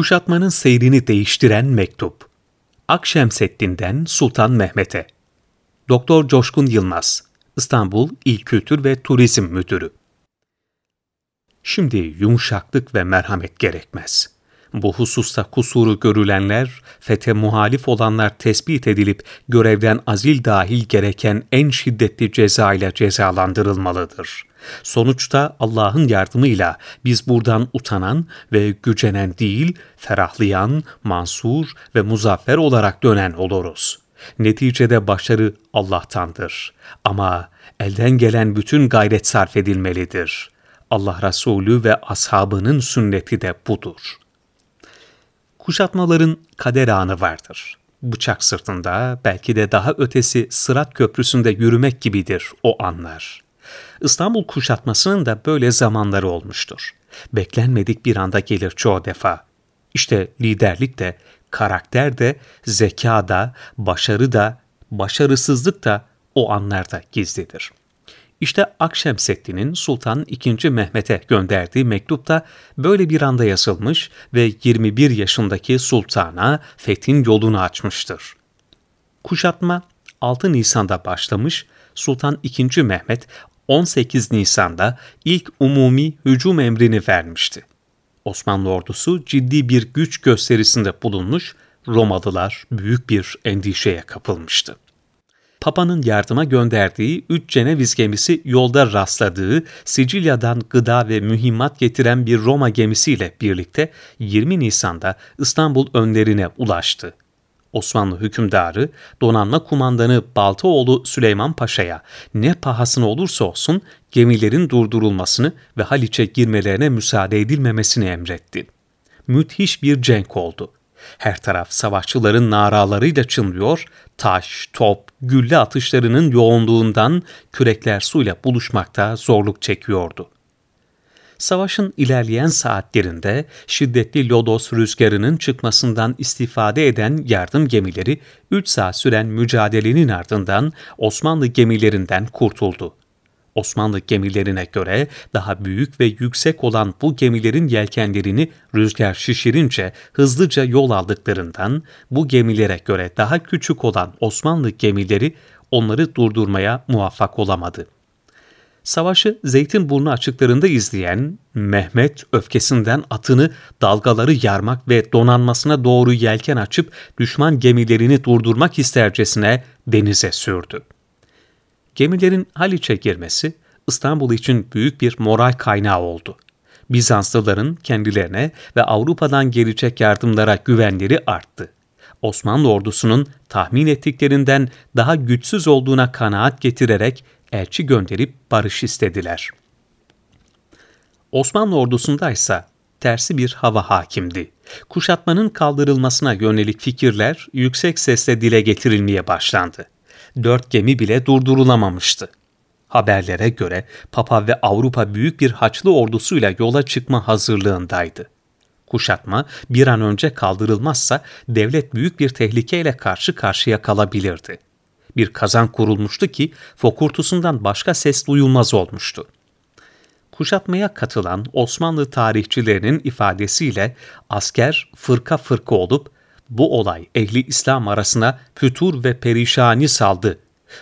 Kuşatmanın seyrini değiştiren mektup. Akşemseddin'den Sultan Mehmet'e. Doktor Coşkun Yılmaz, İstanbul İl Kültür ve Turizm Müdürü. Şimdi yumuşaklık ve merhamet gerekmez. Bu hususta kusuru görülenler, fete muhalif olanlar tespit edilip görevden azil dahil gereken en şiddetli ceza ile cezalandırılmalıdır. Sonuçta Allah'ın yardımıyla biz buradan utanan ve gücenen değil, ferahlayan, mansur ve muzaffer olarak dönen oluruz. Neticede başarı Allah'tandır. Ama elden gelen bütün gayret sarf edilmelidir. Allah Resulü ve ashabının sünneti de budur. Kuşatmaların kader anı vardır. Bıçak sırtında belki de daha ötesi Sırat Köprüsü'nde yürümek gibidir o anlar. İstanbul kuşatmasının da böyle zamanları olmuştur. Beklenmedik bir anda gelir çoğu defa. İşte liderlik de, karakter de, zeka da, başarı da, başarısızlık da o anlarda gizlidir. İşte Akşemseddin'in Sultan II. Mehmet'e gönderdiği mektupta böyle bir anda yazılmış ve 21 yaşındaki sultana fethin yolunu açmıştır. Kuşatma 6 Nisan'da başlamış, Sultan II. Mehmet 18 Nisan'da ilk umumi hücum emrini vermişti. Osmanlı ordusu ciddi bir güç gösterisinde bulunmuş, Romalılar büyük bir endişeye kapılmıştı. Papa'nın yardıma gönderdiği üç Ceneviz gemisi yolda rastladığı Sicilya'dan gıda ve mühimmat getiren bir Roma gemisiyle birlikte 20 Nisan'da İstanbul önlerine ulaştı. Osmanlı hükümdarı donanma kumandanı Baltaoğlu Süleyman Paşa'ya ne pahasına olursa olsun gemilerin durdurulmasını ve Haliç'e girmelerine müsaade edilmemesini emretti. Müthiş bir cenk oldu. Her taraf savaşçıların naralarıyla çınlıyor, taş, top, gülle atışlarının yoğunluğundan kürekler suyla buluşmakta zorluk çekiyordu. Savaşın ilerleyen saatlerinde şiddetli lodos rüzgarının çıkmasından istifade eden yardım gemileri 3 saat süren mücadelenin ardından Osmanlı gemilerinden kurtuldu. Osmanlı gemilerine göre daha büyük ve yüksek olan bu gemilerin yelkenlerini rüzgar şişirince hızlıca yol aldıklarından bu gemilere göre daha küçük olan Osmanlı gemileri onları durdurmaya muvaffak olamadı. Savaşı Zeytinburnu açıklarında izleyen Mehmet öfkesinden atını dalgaları yarmak ve donanmasına doğru yelken açıp düşman gemilerini durdurmak istercesine denize sürdü. Gemilerin Haliç'e girmesi İstanbul için büyük bir moral kaynağı oldu. Bizanslıların kendilerine ve Avrupa'dan gelecek yardımlara güvenleri arttı. Osmanlı ordusunun tahmin ettiklerinden daha güçsüz olduğuna kanaat getirerek elçi gönderip barış istediler. Osmanlı ordusunda ise tersi bir hava hakimdi. Kuşatmanın kaldırılmasına yönelik fikirler yüksek sesle dile getirilmeye başlandı dört gemi bile durdurulamamıştı. Haberlere göre Papa ve Avrupa büyük bir haçlı ordusuyla yola çıkma hazırlığındaydı. Kuşatma bir an önce kaldırılmazsa devlet büyük bir tehlikeyle karşı karşıya kalabilirdi. Bir kazan kurulmuştu ki fokurtusundan başka ses duyulmaz olmuştu. Kuşatmaya katılan Osmanlı tarihçilerinin ifadesiyle asker fırka fırka olup bu olay ehli İslam arasına fütur ve perişani saldı.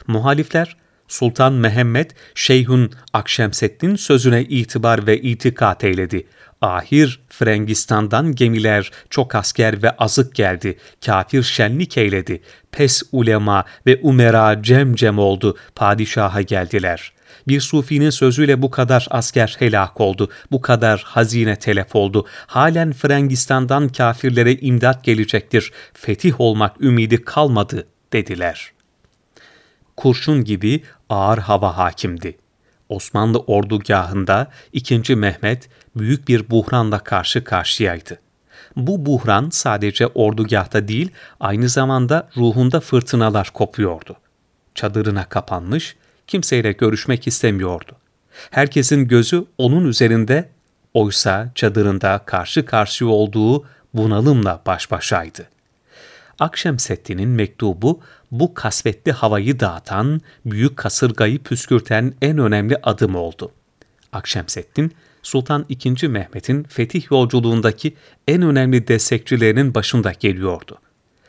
Muhalifler Sultan Mehmet Şeyhun Akşemseddin sözüne itibar ve itikat eyledi. Ahir Frengistan'dan gemiler, çok asker ve azık geldi. Kafir şenlik eyledi. Pes ulema ve umera cem cem oldu. Padişaha geldiler. Bir sufinin sözüyle bu kadar asker helak oldu, bu kadar hazine telef oldu. Halen Frangistan'dan kafirlere imdat gelecektir, fetih olmak ümidi kalmadı dediler. Kurşun gibi ağır hava hakimdi. Osmanlı ordugahında 2. Mehmet büyük bir buhranla karşı karşıyaydı. Bu buhran sadece ordugahta değil, aynı zamanda ruhunda fırtınalar kopuyordu. Çadırına kapanmış, kimseyle görüşmek istemiyordu. Herkesin gözü onun üzerinde, oysa çadırında karşı karşıya olduğu bunalımla baş başaydı. Akşemseddin'in mektubu bu kasvetli havayı dağıtan, büyük kasırgayı püskürten en önemli adım oldu. Akşemseddin, Sultan II. Mehmet'in fetih yolculuğundaki en önemli destekçilerinin başında geliyordu.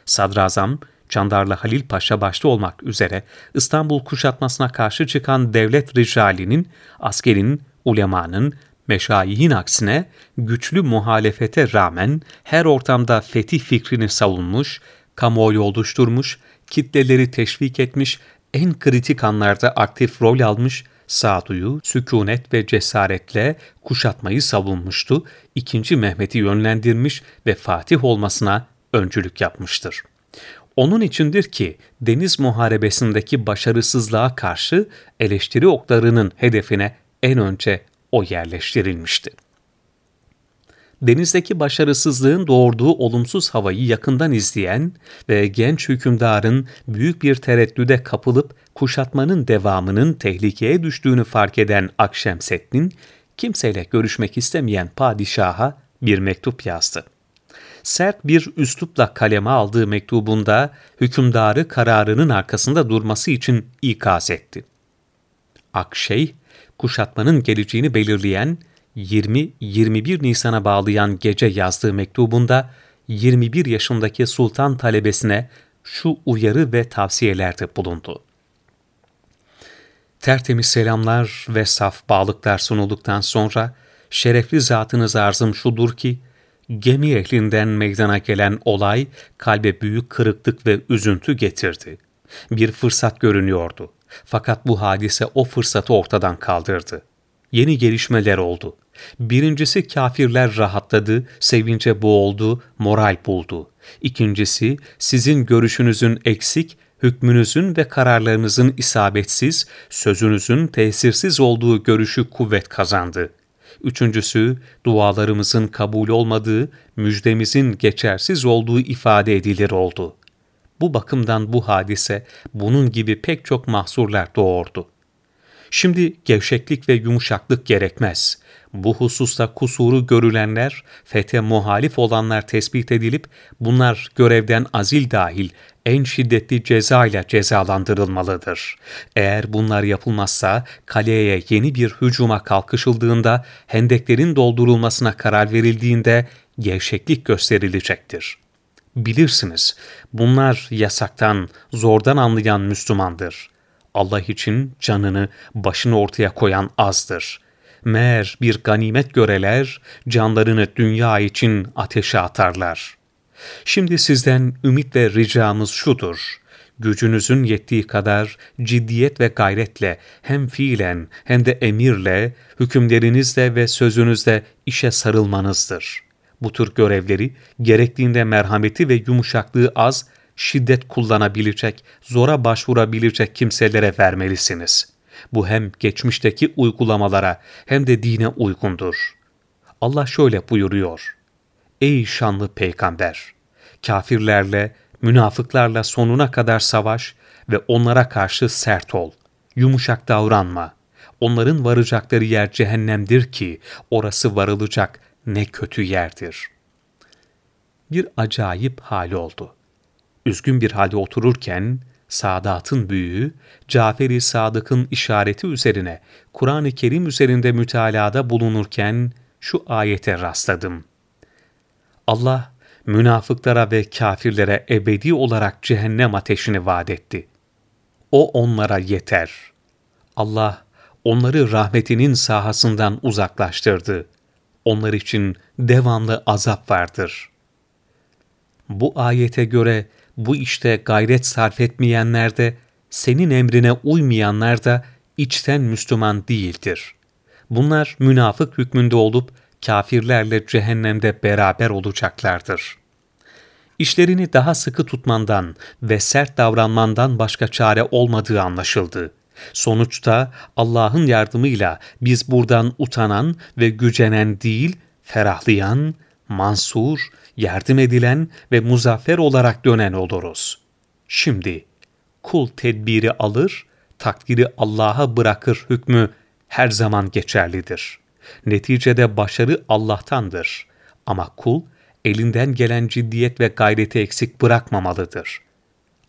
Sadrazam, Çandarlı Halil Paşa başta olmak üzere İstanbul kuşatmasına karşı çıkan devlet ricalinin, askerin, ulemanın, meşayihin aksine güçlü muhalefete rağmen her ortamda fetih fikrini savunmuş, kamuoyu oluşturmuş, kitleleri teşvik etmiş, en kritik anlarda aktif rol almış, sağduyu, sükunet ve cesaretle kuşatmayı savunmuştu, ikinci Mehmet'i yönlendirmiş ve Fatih olmasına öncülük yapmıştır. Onun içindir ki deniz muharebesindeki başarısızlığa karşı eleştiri oklarının hedefine en önce o yerleştirilmişti. Denizdeki başarısızlığın doğurduğu olumsuz havayı yakından izleyen ve genç hükümdarın büyük bir tereddüde kapılıp kuşatmanın devamının tehlikeye düştüğünü fark eden Akşemseddin, kimseyle görüşmek istemeyen padişaha bir mektup yazdı. Sert bir üslupla kaleme aldığı mektubunda hükümdarı kararının arkasında durması için ikaz etti. Akşey, kuşatmanın geleceğini belirleyen 20-21 Nisan'a bağlayan gece yazdığı mektubunda 21 yaşındaki sultan talebesine şu uyarı ve tavsiyelerde bulundu. Tertemiz selamlar ve saf bağlıklar sunulduktan sonra şerefli zatınız arzım şudur ki, gemi ehlinden meydana gelen olay kalbe büyük kırıklık ve üzüntü getirdi. Bir fırsat görünüyordu. Fakat bu hadise o fırsatı ortadan kaldırdı. Yeni gelişmeler oldu. Birincisi kafirler rahatladı, sevince boğuldu, moral buldu. İkincisi sizin görüşünüzün eksik, hükmünüzün ve kararlarınızın isabetsiz, sözünüzün tesirsiz olduğu görüşü kuvvet kazandı. Üçüncüsü, dualarımızın kabul olmadığı, müjdemizin geçersiz olduğu ifade edilir oldu. Bu bakımdan bu hadise bunun gibi pek çok mahsurlar doğurdu. Şimdi gevşeklik ve yumuşaklık gerekmez. Bu hususta kusuru görülenler, fete muhalif olanlar tespit edilip bunlar görevden azil dahil en şiddetli ceza ile cezalandırılmalıdır. Eğer bunlar yapılmazsa kaleye yeni bir hücuma kalkışıldığında hendeklerin doldurulmasına karar verildiğinde gevşeklik gösterilecektir. Bilirsiniz bunlar yasaktan, zordan anlayan Müslümandır. Allah için canını, başını ortaya koyan azdır. Meğer bir ganimet göreler, canlarını dünya için ateşe atarlar. Şimdi sizden ümit ve ricamız şudur. Gücünüzün yettiği kadar ciddiyet ve gayretle hem fiilen hem de emirle, hükümlerinizle ve sözünüzle işe sarılmanızdır. Bu tür görevleri gerektiğinde merhameti ve yumuşaklığı az, şiddet kullanabilecek, zora başvurabilecek kimselere vermelisiniz. Bu hem geçmişteki uygulamalara hem de dine uygundur. Allah şöyle buyuruyor. Ey şanlı peygamber! Kafirlerle, münafıklarla sonuna kadar savaş ve onlara karşı sert ol. Yumuşak davranma. Onların varacakları yer cehennemdir ki orası varılacak ne kötü yerdir. Bir acayip hali oldu üzgün bir halde otururken Sadat'ın büyüğü, Cafer-i Sadık'ın işareti üzerine Kur'an-ı Kerim üzerinde mütalada bulunurken şu ayete rastladım. Allah, münafıklara ve kafirlere ebedi olarak cehennem ateşini vaat etti. O onlara yeter. Allah, onları rahmetinin sahasından uzaklaştırdı. Onlar için devamlı azap vardır. Bu ayete göre bu işte gayret sarf etmeyenler de, senin emrine uymayanlar da içten Müslüman değildir. Bunlar münafık hükmünde olup kafirlerle cehennemde beraber olacaklardır. İşlerini daha sıkı tutmandan ve sert davranmandan başka çare olmadığı anlaşıldı. Sonuçta Allah'ın yardımıyla biz buradan utanan ve gücenen değil, ferahlayan, mansur, yardım edilen ve muzaffer olarak dönen oluruz. Şimdi kul tedbiri alır, takdiri Allah'a bırakır hükmü her zaman geçerlidir. Neticede başarı Allah'tandır. Ama kul elinden gelen ciddiyet ve gayreti eksik bırakmamalıdır.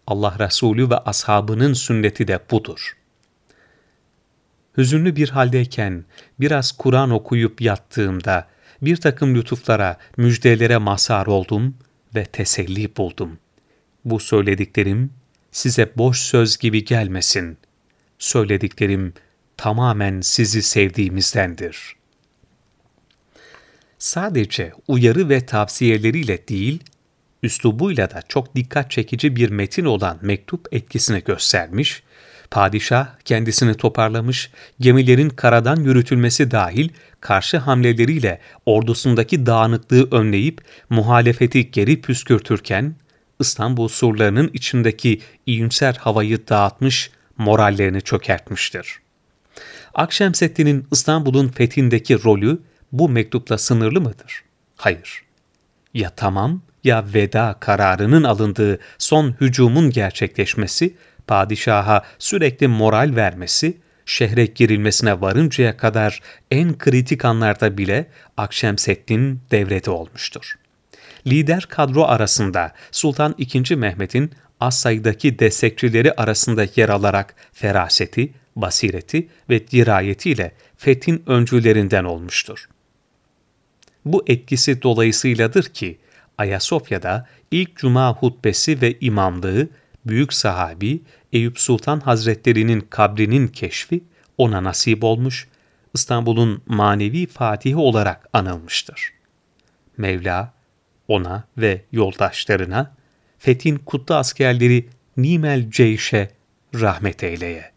Allah Resulü ve ashabının sünneti de budur. hüzünlü bir haldeyken biraz Kur'an okuyup yattığımda bir takım lütuflara, müjdelere mazhar oldum ve teselli buldum. Bu söylediklerim size boş söz gibi gelmesin. Söylediklerim tamamen sizi sevdiğimizdendir. Sadece uyarı ve tavsiyeleriyle değil, üslubuyla da çok dikkat çekici bir metin olan mektup etkisini göstermiş, padişah kendisini toparlamış, gemilerin karadan yürütülmesi dahil karşı hamleleriyle ordusundaki dağınıklığı önleyip muhalefeti geri püskürtürken, İstanbul surlarının içindeki iyimser havayı dağıtmış, morallerini çökertmiştir. Akşemseddin'in İstanbul'un fethindeki rolü bu mektupla sınırlı mıdır? Hayır. Ya tamam ya veda kararının alındığı son hücumun gerçekleşmesi, padişaha sürekli moral vermesi, şehre girilmesine varıncaya kadar en kritik anlarda bile Akşemseddin devrede olmuştur. Lider kadro arasında Sultan II. Mehmet'in az sayıdaki destekçileri arasında yer alarak feraseti, basireti ve dirayetiyle fethin öncülerinden olmuştur. Bu etkisi dolayısıyladır ki Ayasofya'da ilk cuma hutbesi ve imamlığı büyük sahabi Eyüp Sultan Hazretleri'nin kabrinin keşfi ona nasip olmuş, İstanbul'un manevi fatihi olarak anılmıştır. Mevla ona ve yoldaşlarına fethin kutlu askerleri Nimel Ceyş'e rahmet eyleye.